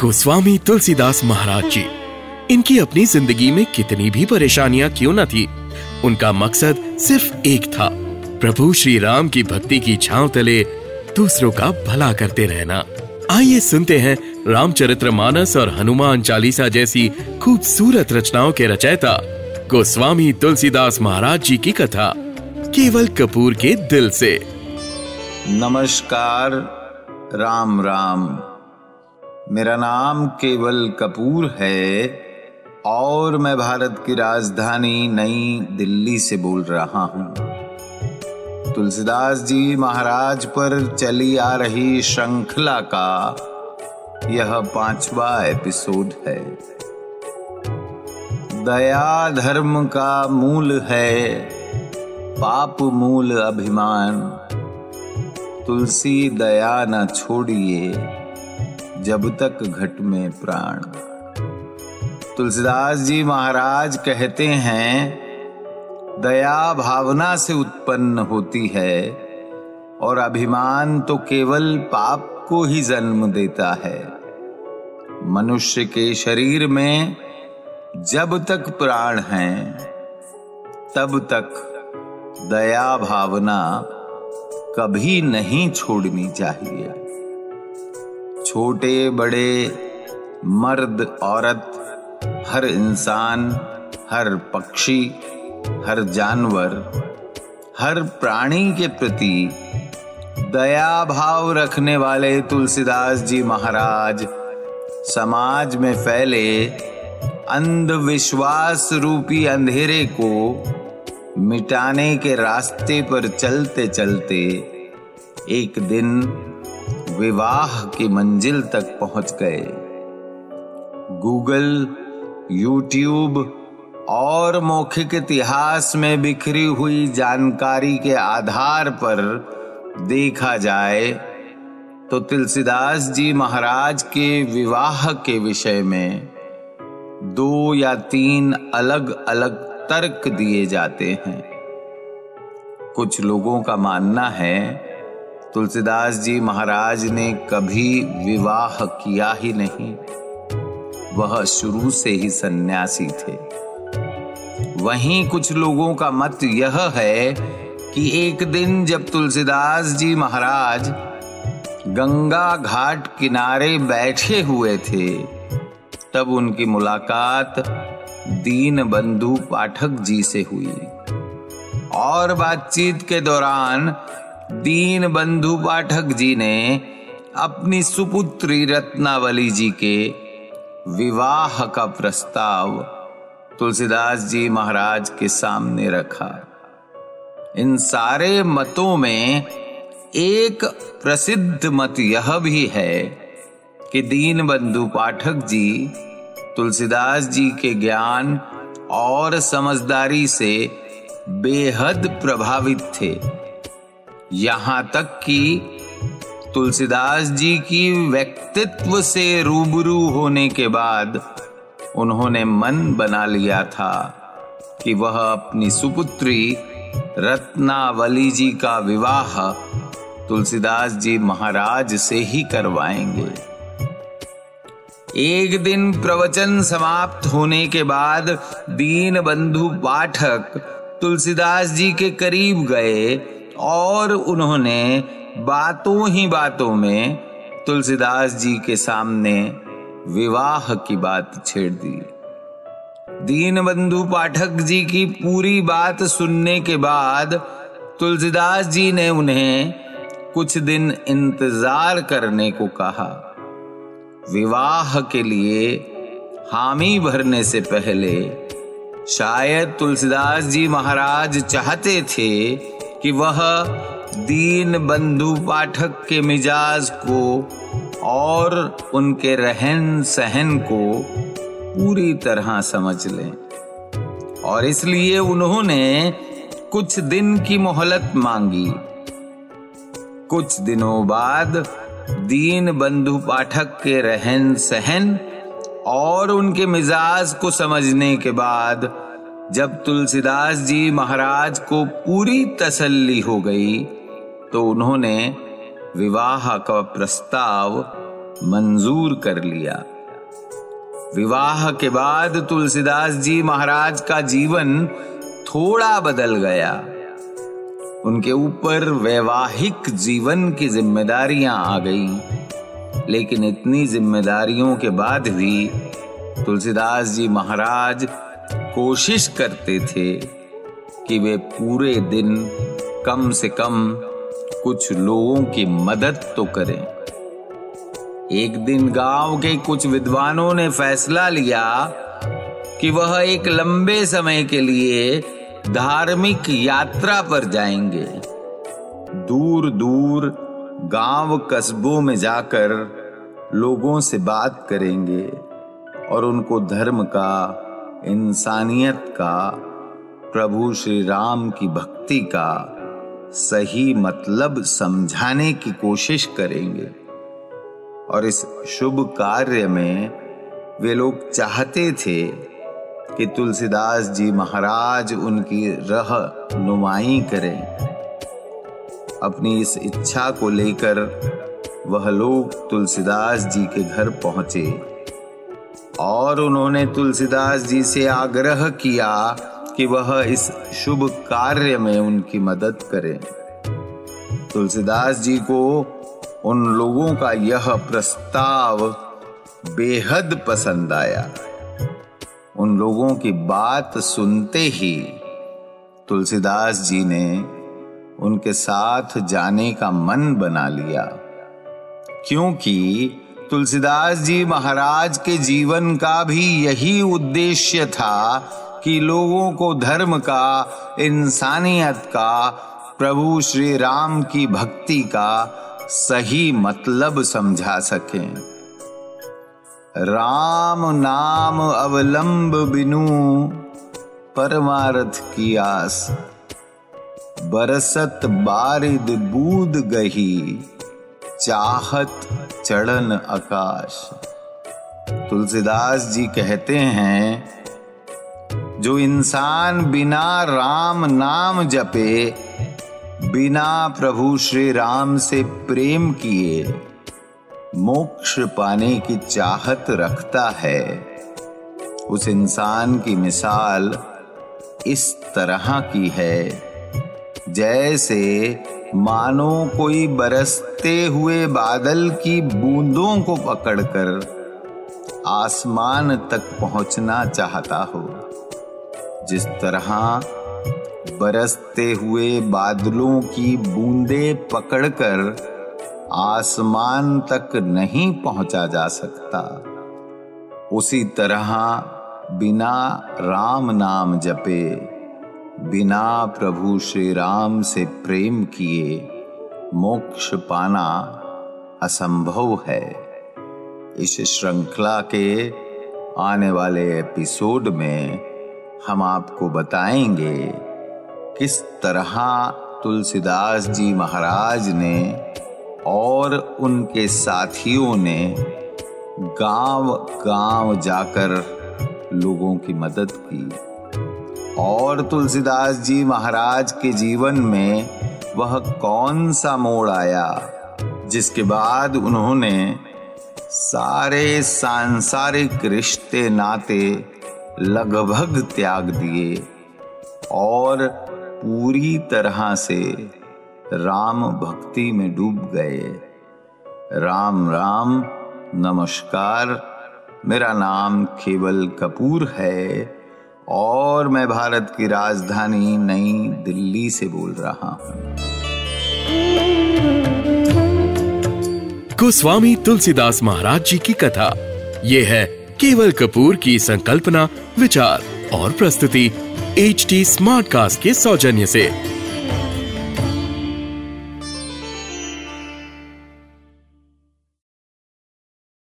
गोस्वामी तुलसीदास महाराज जी, इनकी अपनी ज़िंदगी में कितनी भी परेशानियाँ क्यों न थी, उनका मकसद सिर्फ़ एक था, प्रभु श्री राम की भक्ति की छांव तले दूसरों का भला करते रहना। आइए सुनते हैं रामचरित्र मानस और हनुमान चालीसा जैसी खूबसूरत रचनाओं के रचयिता गोस्वामी तुलसीदास महाराज जी की कथा, केवल कपूर के दिल से। नमस्कार, राम राम। मेरा नाम केवल कपूर है और मैं भारत की राजधानी नई दिल्ली से बोल रहा हूँ। तुलसीदास जी महाराज पर चली आ रही श्रृंखला का यह पांचवा एपिसोड है। दया धर्म का मूल है, पाप मूल अभिमान। तुलसी दया न छोड़िए। जब तक घट में प्राण। तुलसीदास जी महाराज कहते हैं, दया भावना से उत्पन्न होती है और अभिमान तो केवल पाप को ही जन्म देता है। मनुष्य के शरीर में जब तक प्राण हैं, तब तक दया भावना कभी नहीं छोड़नी चाहिए। छोटे, बड़े, मर्द, औरत, हर इंसान, हर पक्षी, हर जानवर, हर प्राणी के प्रति दया भाव रखने वाले तुलसीदास जी महाराज समाज में फैले अंधविश्वास रूपी अंधेरे को मिटाने के रास्ते पर चलते चलते एक दिन विवाह की मंजिल तक पहुँच गए। गूगल, यूट्यूब और मौखिक इतिहास में बिखरी हुई जानकारी के आधार पर देखा जाए तो तुलसीदास जी महाराज के विवाह के विषय में दो या तीन अलग अलग तर्क दिए जाते हैं। कुछ लोगों का मानना है तुलसीदास जी महाराज ने कभी विवाह किया ही नहीं। वह शुरू से ही सन्यासी थे। वहीं कुछ लोगों का मत यह है कि एक दिन जब तुलसीदास जी महाराज गंगा घाट किनारे बैठे हुए थे, तब उनकी मुलाकात दीन बंधु पाठक जी से हुई। और बातचीत के दौरान दीन बंधु पाठक जी ने अपनी सुपुत्री रत्नावली जी के विवाह का प्रस्ताव तुलसीदास जी महाराज के सामने रखा। इन सारे मतों में एक प्रसिद्ध मत यह भी है कि दीन बंधु पाठक जी तुलसीदास जी के ज्ञान और समझदारी से बेहद प्रभावित थे। यहाँ तक कि तुलसीदास जी की व्यक्तित्व से रूबरू होने के बाद उन्होंने मन बना लिया था कि वह अपनी सुपुत्री रत्नावली जी का विवाह तुलसीदास जी महाराज से ही करवाएँगे। एक दिन प्रवचन समाप्त होने के बाद दीन बंधु पाठक तुलसीदास जी के करीब गए और उन्होंने बातों ही बातों में तुलसीदास जी के सामने विवाह की बात छेड़ दी। दीन बंधु पाठक जी की पूरी बात सुनने के बाद तुलसीदास जी ने उन्हें कुछ दिन इंतज़ार करने को कहा। विवाह के लिए हामी भरने से पहले शायद तुलसीदास जी महाराज चाहते थे कि वह दीन बंधु पाठक के मिजाज को और उनके रहन सहन को पूरी तरह समझ लें। और इसलिए उन्होंने कुछ दिन की मोहलत मांगी। कुछ दिनों बाद दीन बंधु पाठक के रहन सहन और उनके मिजाज को समझने के बाद जब तुलसीदास जी महाराज को पूरी तसल्ली हो गई तो उन्होंने विवाह का प्रस्ताव मंजूर कर लिया। विवाह के बाद तुलसीदास जी महाराज का जीवन थोड़ा बदल गया। उनके ऊपर वैवाहिक जीवन की जिम्मेदारियाँ आ गई, लेकिन इतनी जिम्मेदारियों के बाद भी तुलसीदास जी महाराज कोशिश करते थे कि वे पूरे दिन कम से कम कुछ लोगों की मदद तो करें। एक दिन गाँव के कुछ विद्वानों ने फैसला लिया कि वह एक लंबे समय के लिए धार्मिक यात्रा पर जाएँगे। दूर दूर गाँव कस्बों में जाकर लोगों से बात करेंगे और उनको धर्म का इंसानियत का, प्रभु श्री राम की भक्ति का सही मतलब समझाने की कोशिश करेंगे। और इस शुभ कार्य में वे लोग चाहते थे कि तुलसीदास जी महाराज उनकी रह नुमाई करें। अपनी इस इच्छा को लेकर वह लोग तुलसीदास जी के घर पहुँचे। और उन्होंने तुलसीदास जी से आग्रह किया कि वह इस शुभ कार्य में उनकी मदद करें। तुलसीदास जी को उन लोगों का यह प्रस्ताव बेहद पसंद आया। उन लोगों की बात सुनते ही तुलसीदास जी ने उनके साथ जाने का मन बना लिया, क्योंकि तुलसीदास जी महाराज के जीवन का भी यही उद्देश्य था कि लोगों को धर्म का, इंसानियत का, प्रभु श्री राम की भक्ति का सही मतलब समझा सकें। राम नाम अवलंब बिनु, परमारथ की आस, बरसत बारिद बूद गही। चाहत चढ़न आकाश। तुलसीदास जी कहते हैं, जो इंसान बिना राम नाम जपे, बिना प्रभु श्री राम से प्रेम किए, मोक्ष पाने की चाहत रखता है, उस इंसान की मिसाल इस तरह की है, जैसे मानो कोई बरसते हुए बादल की बूंदों को पकड़कर आसमान तक पहुँचना चाहता हो। जिस तरह बरसते हुए बादलों की बूंदे पकड़कर आसमान तक नहीं पहुँचा जा सकता, उसी तरह बिना राम नाम जपे बिना प्रभु श्री राम से प्रेम किए मोक्ष पाना असंभव है। इस श्रृंखला के आने वाले एपिसोड में हम आपको बताएँगे किस तरह तुलसीदास जी महाराज ने और उनके साथियों ने गाँव गाँव जाकर लोगों की मदद की। और तुलसीदास जी महाराज के जीवन में वह कौन सा मोड़ आया, जिसके बाद उन्होंने सारे सांसारिक रिश्ते नाते लगभग त्याग दिए और पूरी तरह से राम भक्ति में डूब गए। राम राम, नमस्कार, मेरा नाम केवल कपूर है। और मैं भारत की राजधानी नई दिल्ली से बोल रहा हूँ। गोस्वामी तुलसीदास महाराज जी की कथा। ये है केवल कपूर की संकल्पना, विचार और प्रस्तुति एच टी स्मार्ट कास्ट के सौजन्य से।